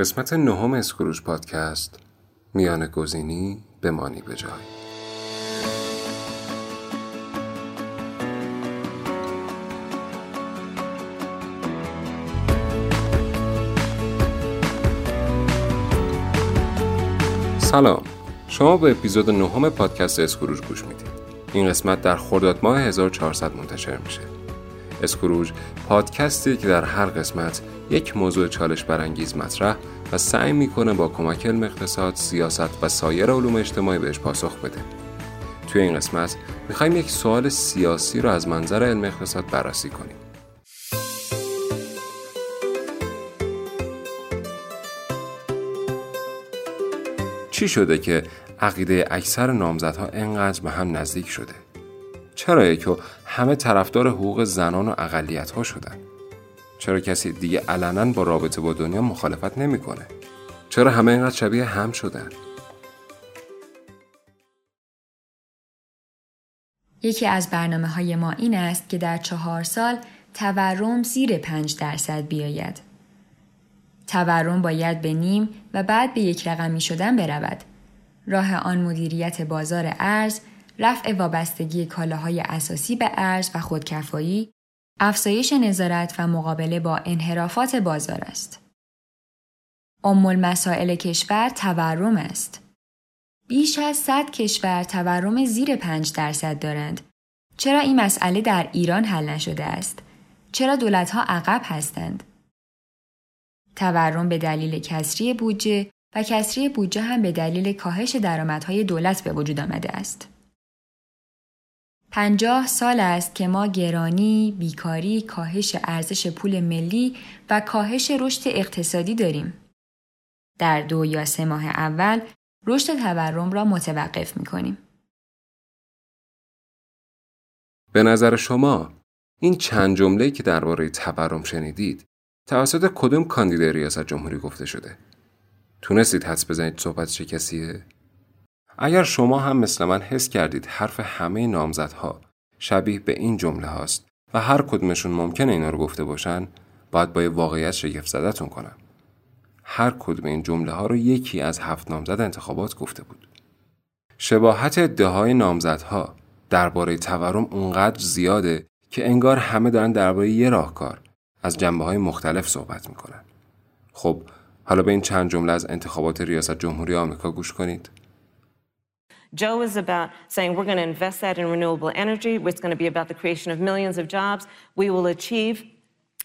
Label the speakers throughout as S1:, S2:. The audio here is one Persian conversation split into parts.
S1: قسمت نهم اسکروش پادکست میان گزینی بمانی به جای سلام. شما به اپیزود نهم پادکست اسکروج گوش می‌دید. این قسمت در خرداد ماه 1400 منتشر میشه. اسکروج پادکستی که در هر قسمت یک موضوع چالش برانگیز مطرح و سعی می‌کنه با کمک علم اقتصاد، سیاست و سایر علوم اجتماعی بهش پاسخ بده. توی این قسمت می‌خوایم یک سوال سیاسی رو از منظر علم اقتصاد بررسی کنیم. چی شده که عقیده اکثر نامزدها انقدر به هم نزدیک شده؟ چرا که همه طرفدار حقوق زنان و اقلیت ها شدن؟ چرا کسی دیگه علنا با رابطه با دنیا مخالفت نمی‌کنه؟ چرا همه اینقدر شبیه هم شدن؟
S2: یکی از برنامه های ما این است که در چهار سال تورم زیر پنج درصد بیاید. تورم باید به نیم و بعد به یک رقمی شدن برود. راه آن مدیریت بازار ارز، رفع وابستگی کالاهای اساسی به ارز و خودکفایی، افزایش نظارت و مقابله با انحرافات بازار است. ام مسائل کشور تورم است. بیش از 100 کشور تورم زیر 5 درصد دارند. چرا این مسئله در ایران حل نشده است؟ چرا دولتها عقب هستند؟ تورم به دلیل کسری بودجه و کسری بودجه هم به دلیل کاهش درآمدهای دولت به وجود آمده است. پنجاه سال است که ما گرانی، بیکاری، کاهش ارزش پول ملی و کاهش رشد اقتصادی داریم. در دو یا سه ماه اول رشد تورم را متوقف می کنیم.
S1: به نظر شما این چند جمله که درباره تورم شنیدید توسط کدوم کاندید ریاست جمهوری گفته شده؟ تونستید حدس بزنید صحبت چه کسیه؟ اگر شما هم مثل من حس کردید حرف همه نامزدها شبیه به این جمله هاست و هر کدومشون ممکنه اینا رو گفته باشن باید با واقعیت شگفت زدتون کنم. هر کدوم این جمله ها رو یکی از هفت نامزد انتخابات گفته بود. شباهت ادعاهای نامزدها درباره تورم اونقدر زیاده که انگار همه دارن درباره یه راهکار از جنبه های مختلف صحبت می‌کنن. خب حالا به این چند جمله از انتخابات ریاست جمهوری آمریکا گوش کنید.
S3: Joe is about saying we're going to invest that in renewable energy. It's going to be about the creation of millions of jobs. We will achieve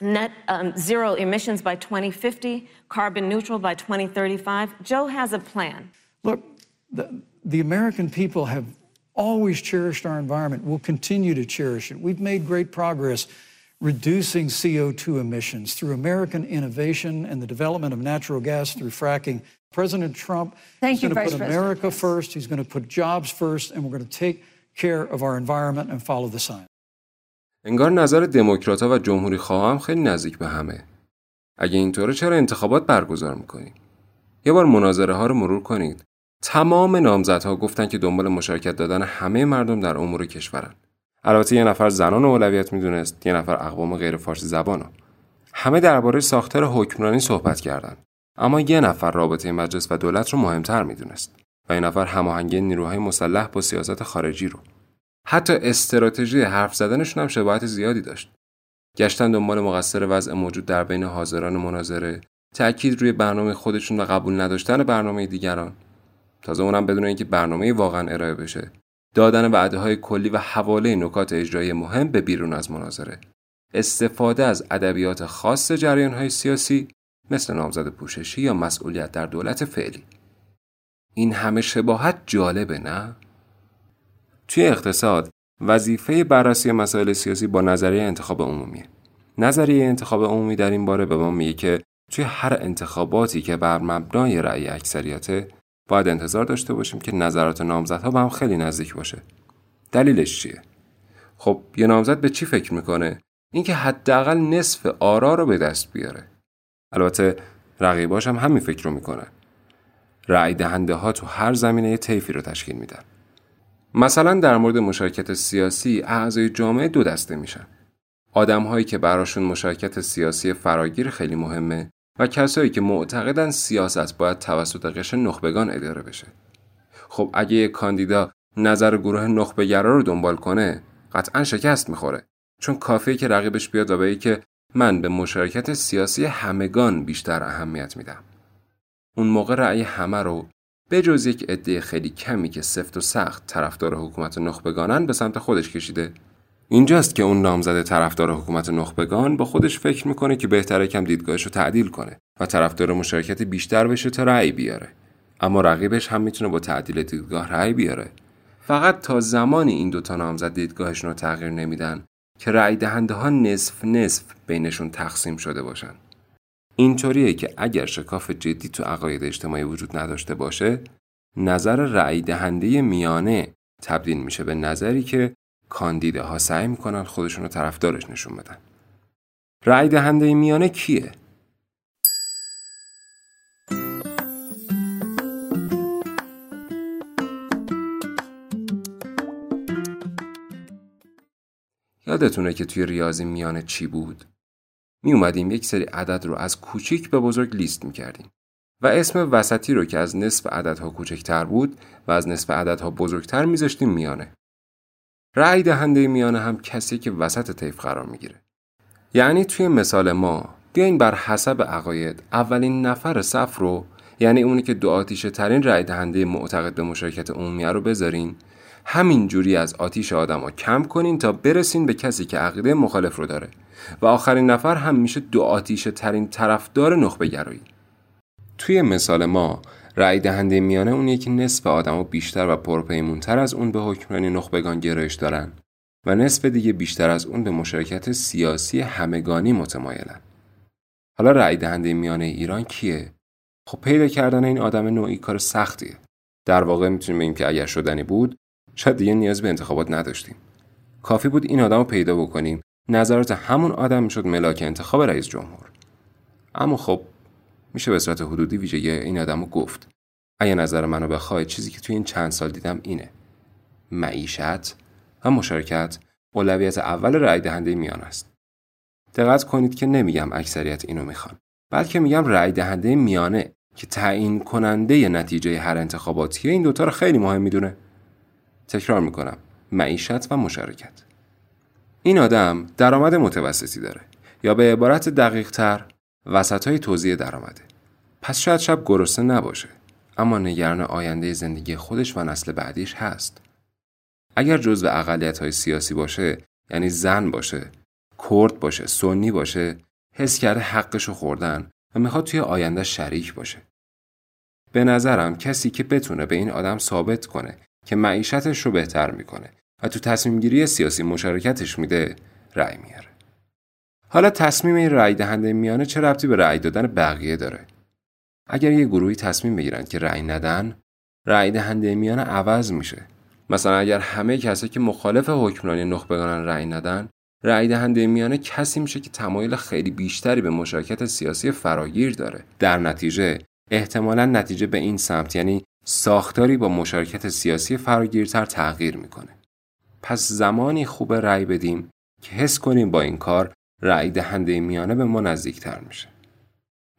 S3: net um, zero emissions by 2050, carbon neutral by 2035. Joe has a plan.
S4: Look, the, the American people have always cherished our environment. We'll continue to cherish it. We've made great progress reducing CO2 emissions through American innovation and the development of natural gas through fracking. President Trump
S5: Thank
S4: is
S5: you,
S4: going to put
S5: President.
S4: America first. He's going to put jobs first, and we're going to take care of our environment and follow the science.
S1: انگار نظر دموکرات و جمهوری خواهم خیلی نزدیک به همه. اگه اینطوره چرا انتخابات برگزار می‌کنید؟ یه بار مناظره ها رو مرور کنید. تمام نامزدها گفتن که دنبال مشارکت دادن همه مردم در امور کشورن. البته یه نفر زنان اولویت می‌دونست، یه نفر اقوام غیر فارسی زبانو. همه درباره ساختار حکمرانی صحبت کردند. اما یه نفر رابطه مجلس و دولت رو مهمتر می‌دونست و این نفر هماهنگی نیروهای مسلح با سیاست خارجی رو حتی استراتژی حرف زدنشون هم شباهت زیادی داشت گشتن دنبال مقصر وضع موجود در بین حاضران مناظره تأکید روی برنامه خودشون و قبول نداشتن برنامه دیگران تازه اونم بدون اینکه برنامه واقعا ارائه بشه دادن وعده های کلی و حواله نکات اجرایی مهم به بیرون از مناظره. استفاده از ادبیات خاص جریان های سیاسی مثل نامزد پوششی یا مسئولیت در دولت فعلی. این همه شباهت جالبه نه؟ توی اقتصاد وظیفه بررسی مسائل سیاسی با نظریه انتخاب عمومیه. نظریه انتخاب عمومی در این باره به ما میگه که توی هر انتخاباتی که بر مبنای رأی اکثریته باید انتظار داشته باشیم که نظرات نامزدها به هم خیلی نزدیک باشه. دلیلش چیه؟ خب یه نامزد به چی فکر می‌کنه؟ اینکه حداقل نصف آرا رو به دست بیاره. البته رقیباش هم همین فکر رو می‌کنن. رأی دهنده ها تو هر زمینه طیفی رو تشکیل میدن. مثلا در مورد مشارکت سیاسی اعضای جامعه دو دسته میشن. آدم هایی که براشون مشارکت سیاسی فراگیر خیلی مهمه و کسایی که معتقدن سیاست باید توسط قشر نخبگان اداره بشه. خب اگه یک کاندیدا نظر گروه نخبگرا رو دنبال کنه قطعا شکست می‌خوره چون کافیه که رقیبش بیاد و بگه که من به مشارکت سیاسی همگان بیشتر اهمیت میدم. اون موقع رأی همه رو به جز یک عده خیلی کمی که سفت و سخت طرفدار حکومت نخبگانن به سمت خودش کشیده اینجاست که اون نامزد طرفدار حکومت نخبگان با خودش فکر می‌کنه که بهتره کم دیدگاهش رو تعدیل کنه و طرفدار مشارکت بیشتر بشه تا رأی بیاره. اما رقیبش هم می‌تونه با تعدیل دیدگاه رأی بیاره. فقط تا زمانی این دوتا نامزد دیدگاهشون رو تغییر نمیدن که رأی دهنده ها نصف نصف بینشون تقسیم شده باشن. اینطوریه که اگر شکاف جدی تو عقاید اجتماعی وجود نداشته باشه نظر رأی دهنده میانه تبدیل میشه به نظری که کاندیده ها سعی می‌کنن خودشون رو طرفدارش نشون بدن رأی دهنده میانه کیه؟ یادتونه که توی ریاضی میانه چی بود؟ می اومدیم یک سری عدد رو از کوچیک به بزرگ لیست می کردیم و اسم وسطی رو که از نصف عددها کوچکتر بود و از نصف عددها بزرگتر میذاشتیم میانه. رأی دهنده میانه هم کسی که وسط طیف قرار می‌گیره. یعنی توی مثال ما بیاین بر حسب عقاید اولین نفر صف رو یعنی اونی که دو آتیشه ترین رأی دهنده معتقد به مشارکت عمومی رو بذارین همین جوری از آتیش آدم کم کنین تا برسین به کسی که عقیده مخالف رو داره و آخرین نفر هم میشه دو آتیش ترین طرفدار نخبه گرایی. توی مثال ما رأی دهنده میانه اونیه که نصف آدما بیشتر و پرپیمونتر از اون به حکمرانی نخبگان گرایش دارن و نصف دیگه بیشتر از اون به مشارکت سیاسی همگانی متمایلن. حالا رأی دهنده میانه ایران کیه؟ خب پیدا کردن این آدم نوعی کار سختیه. در واقع می‌تونیم بگیم که اگر شدنی بود شاید دیگه نیاز به انتخابات نداشتیم. کافی بود این آدم رو پیدا بکنیم نظرات همون آدم می‌شد ملاک انتخاب رئیس جمهور اما خب میشه به صورت حدودی ویژگی این آدم رو گفت. اگه نظر منو بخوای چیزی که توی این چند سال دیدم اینه. معیشت و مشارکت اولویت اول رأی دهنده میان است. دقت کنید که نمیگم اکثریت اینو می‌خوان. بلکه میگم رأی دهنده میانه که تعیین کننده نتیجه هر انتخاباتی این دوتا رو خیلی مهم می‌دونه. تکرار می‌کنم. معیشت و مشارکت. این آدم درآمد متوسطی داره. یا به عبارت دقیق تر وسط های توزیع درآمده. پس شاید شب گرسنه نباشه اما نگران آینده زندگی خودش و نسل بعدیش هست. اگر جزو اقلیت های سیاسی باشه یعنی زن باشه، کرد باشه، سنی باشه، حس کرده حقشو خوردن و می‌خواد توی آینده شریک باشه. به نظرم کسی که بتونه به این آدم ثابت کنه که معیشتش رو بهتر می‌کنه و تو تصمیم گیری سیاسی مشارکتش میده رأی میاره. حالا تصمیم این رأی دهنده میانه چه ربطی به رأی دادن بقیه داره؟ اگر یه گروهی تصمیم بگیرن که رأی ندن، رأی دهنده میانه عوض میشه. مثلا اگر همه کسایی که مخالف حکمرانی نخبگانن رأی ندن، رأی دهنده میانه کسی میشه که تمایل خیلی بیشتری به مشارکت سیاسی فراگیر داره. در نتیجه احتمالا نتیجه به این سمت یعنی ساختاری با مشارکت سیاسی فراگیرتر تغییر می‌کنه. پس زمانی خوب رأی بدیم که حس کنیم با این کار رأی دهنده میانه به ما نزدیکتر میشه.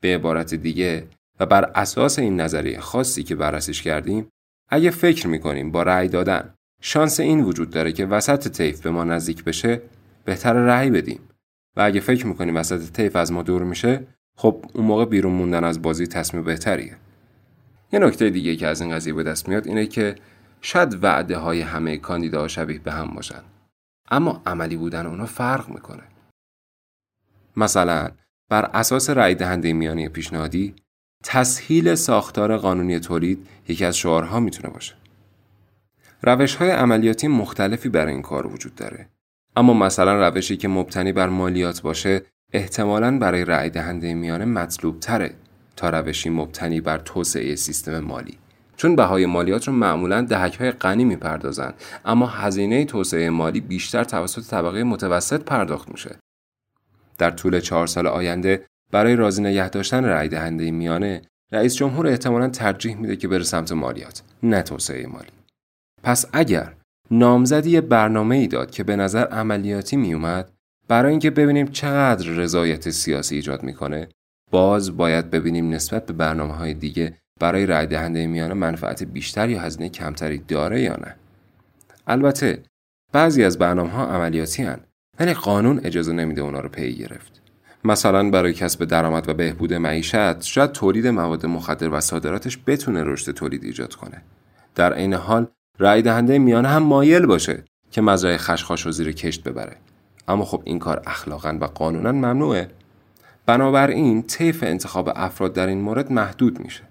S1: به عبارت دیگه و بر اساس این نظریه خاصی که بررسیش کردیم اگه فکر می‌کنیم با رأی دادن شانس این وجود داره که وسط طیف به ما نزدیک بشه بهتر رأی بدیم. و اگه فکر می‌کنیم وسط طیف از ما دور میشه خب اون موقع بیرون موندن از بازی تصمیم بهتریه. یه نکته دیگه که از این قضیه به دست میاد اینه که شاید وعده های همه کاندیداها شبیه به هم باشن. اما عملی بودن اونا فرق می‌کنه. مثلا بر اساس رأی دهنده میانی پیشنهادی تسهیل ساختار قانونی تولید یکی از شعارها می‌تونه باشه. روش های عملیاتی مختلفی برای این کار وجود داره. اما مثلا روشی که مبتنی بر مالیات باشه احتمالاً برای رأی دهنده میانه مطلوب تره تا روشی مبتنی بر توسعه سیستم مالی. چون بهای مالیات رو معمولا دهک های غنی می‌پردازن اما هزینه توسعه مالی بیشتر توسط طبقه متوسط پرداخت میشه. در طول چهار سال آینده برای راضی نگه داشتن رأی دهنده میانه رئیس جمهور احتمالا ترجیح میده که بره سمت مالیات نه توسعه مالی. پس اگر نامزدی برنامه ای داد که به نظر عملیاتی میومد برای اینکه ببینیم چقدر رضایت سیاسی ایجاد می‌کنه باز باید ببینیم نسبت به برنامه های دیگه برای رای دهنده میانه منفعت بیشتر یا هزینه کمتری داره یا نه. البته بعضی از برنامه ها عملیاتی هن. ولی قانون اجازه نمیده اونا رو پی گرفت. مثلا برای کسب درآمد و بهبود معیشت شاید تولید مواد مخدر و صادراتش بتونه رشد تولید ایجاد کنه. در عین حال رای دهنده میانه هم مایل باشه که مزرعه خشخاش رو زیر کشت ببره. اما خب این کار اخلاقا و قانونا ممنوعه. بنابراین طیف انتخاب افراد در این مورد محدود میشه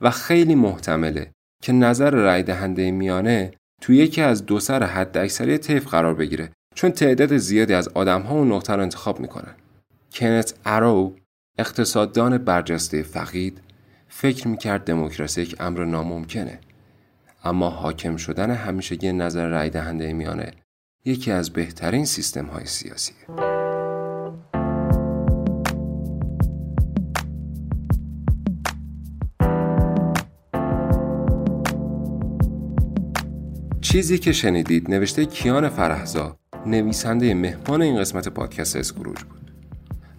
S1: و خیلی محتمله که نظر رای دهنده میانه تو یکی از دو سر حد اکثری طیف قرار بگیره چون تعداد زیادی از آدم ها و نقطه رو انتخاب می‌کنن. کنت ارو اقتصاددان برجسته فقید فکر می‌کرد دموکراسی یک امر ناممکنه. اما حاکم شدن همیشگی نظر رای دهنده میانه یکی از بهترین سیستم های سیاسیه. چیزی که شنیدید نوشته کیان فرهزا نویسنده مهمان این قسمت پادکست اسکروج بود.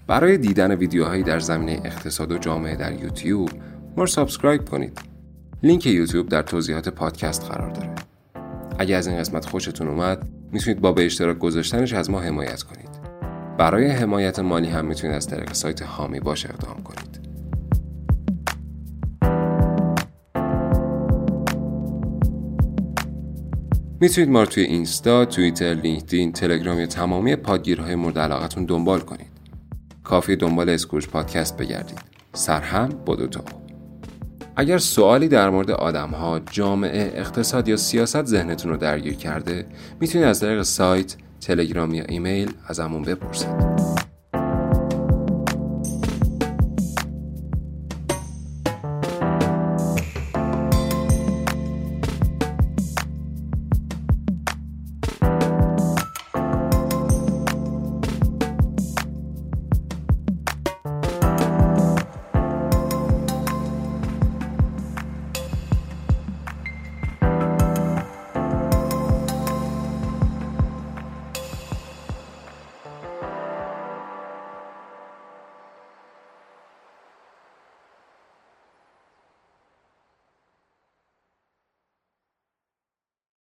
S1: برای دیدن ویدیوهایی در زمینه اقتصاد و جامعه در یوتیوب ما subscribe کنید. لینک یوتیوب در توضیحات پادکست قرار داره. اگر از این قسمت خوشتون اومد می‌تونید با به اشتراک گذاشتنش از ما حمایت کنید. برای حمایت مالی هم می‌تونید از طریق سایت حامی باش اقدام کنید. می‌تونید ما رو توی اینستا، توییتر، LinkedIn، تلگرام یا تمامی پادگیرهای مورد علاقتون دنبال کنید. کافی دنبال اسکروج پادکست بگردید. سرهم با دوتا اگر سوالی در مورد آدم ها، جامعه، اقتصاد یا سیاست ذهنتون رو درگیر کرده می‌تونید از طریق سایت، تلگرام یا ایمیل ازمون بپرسید.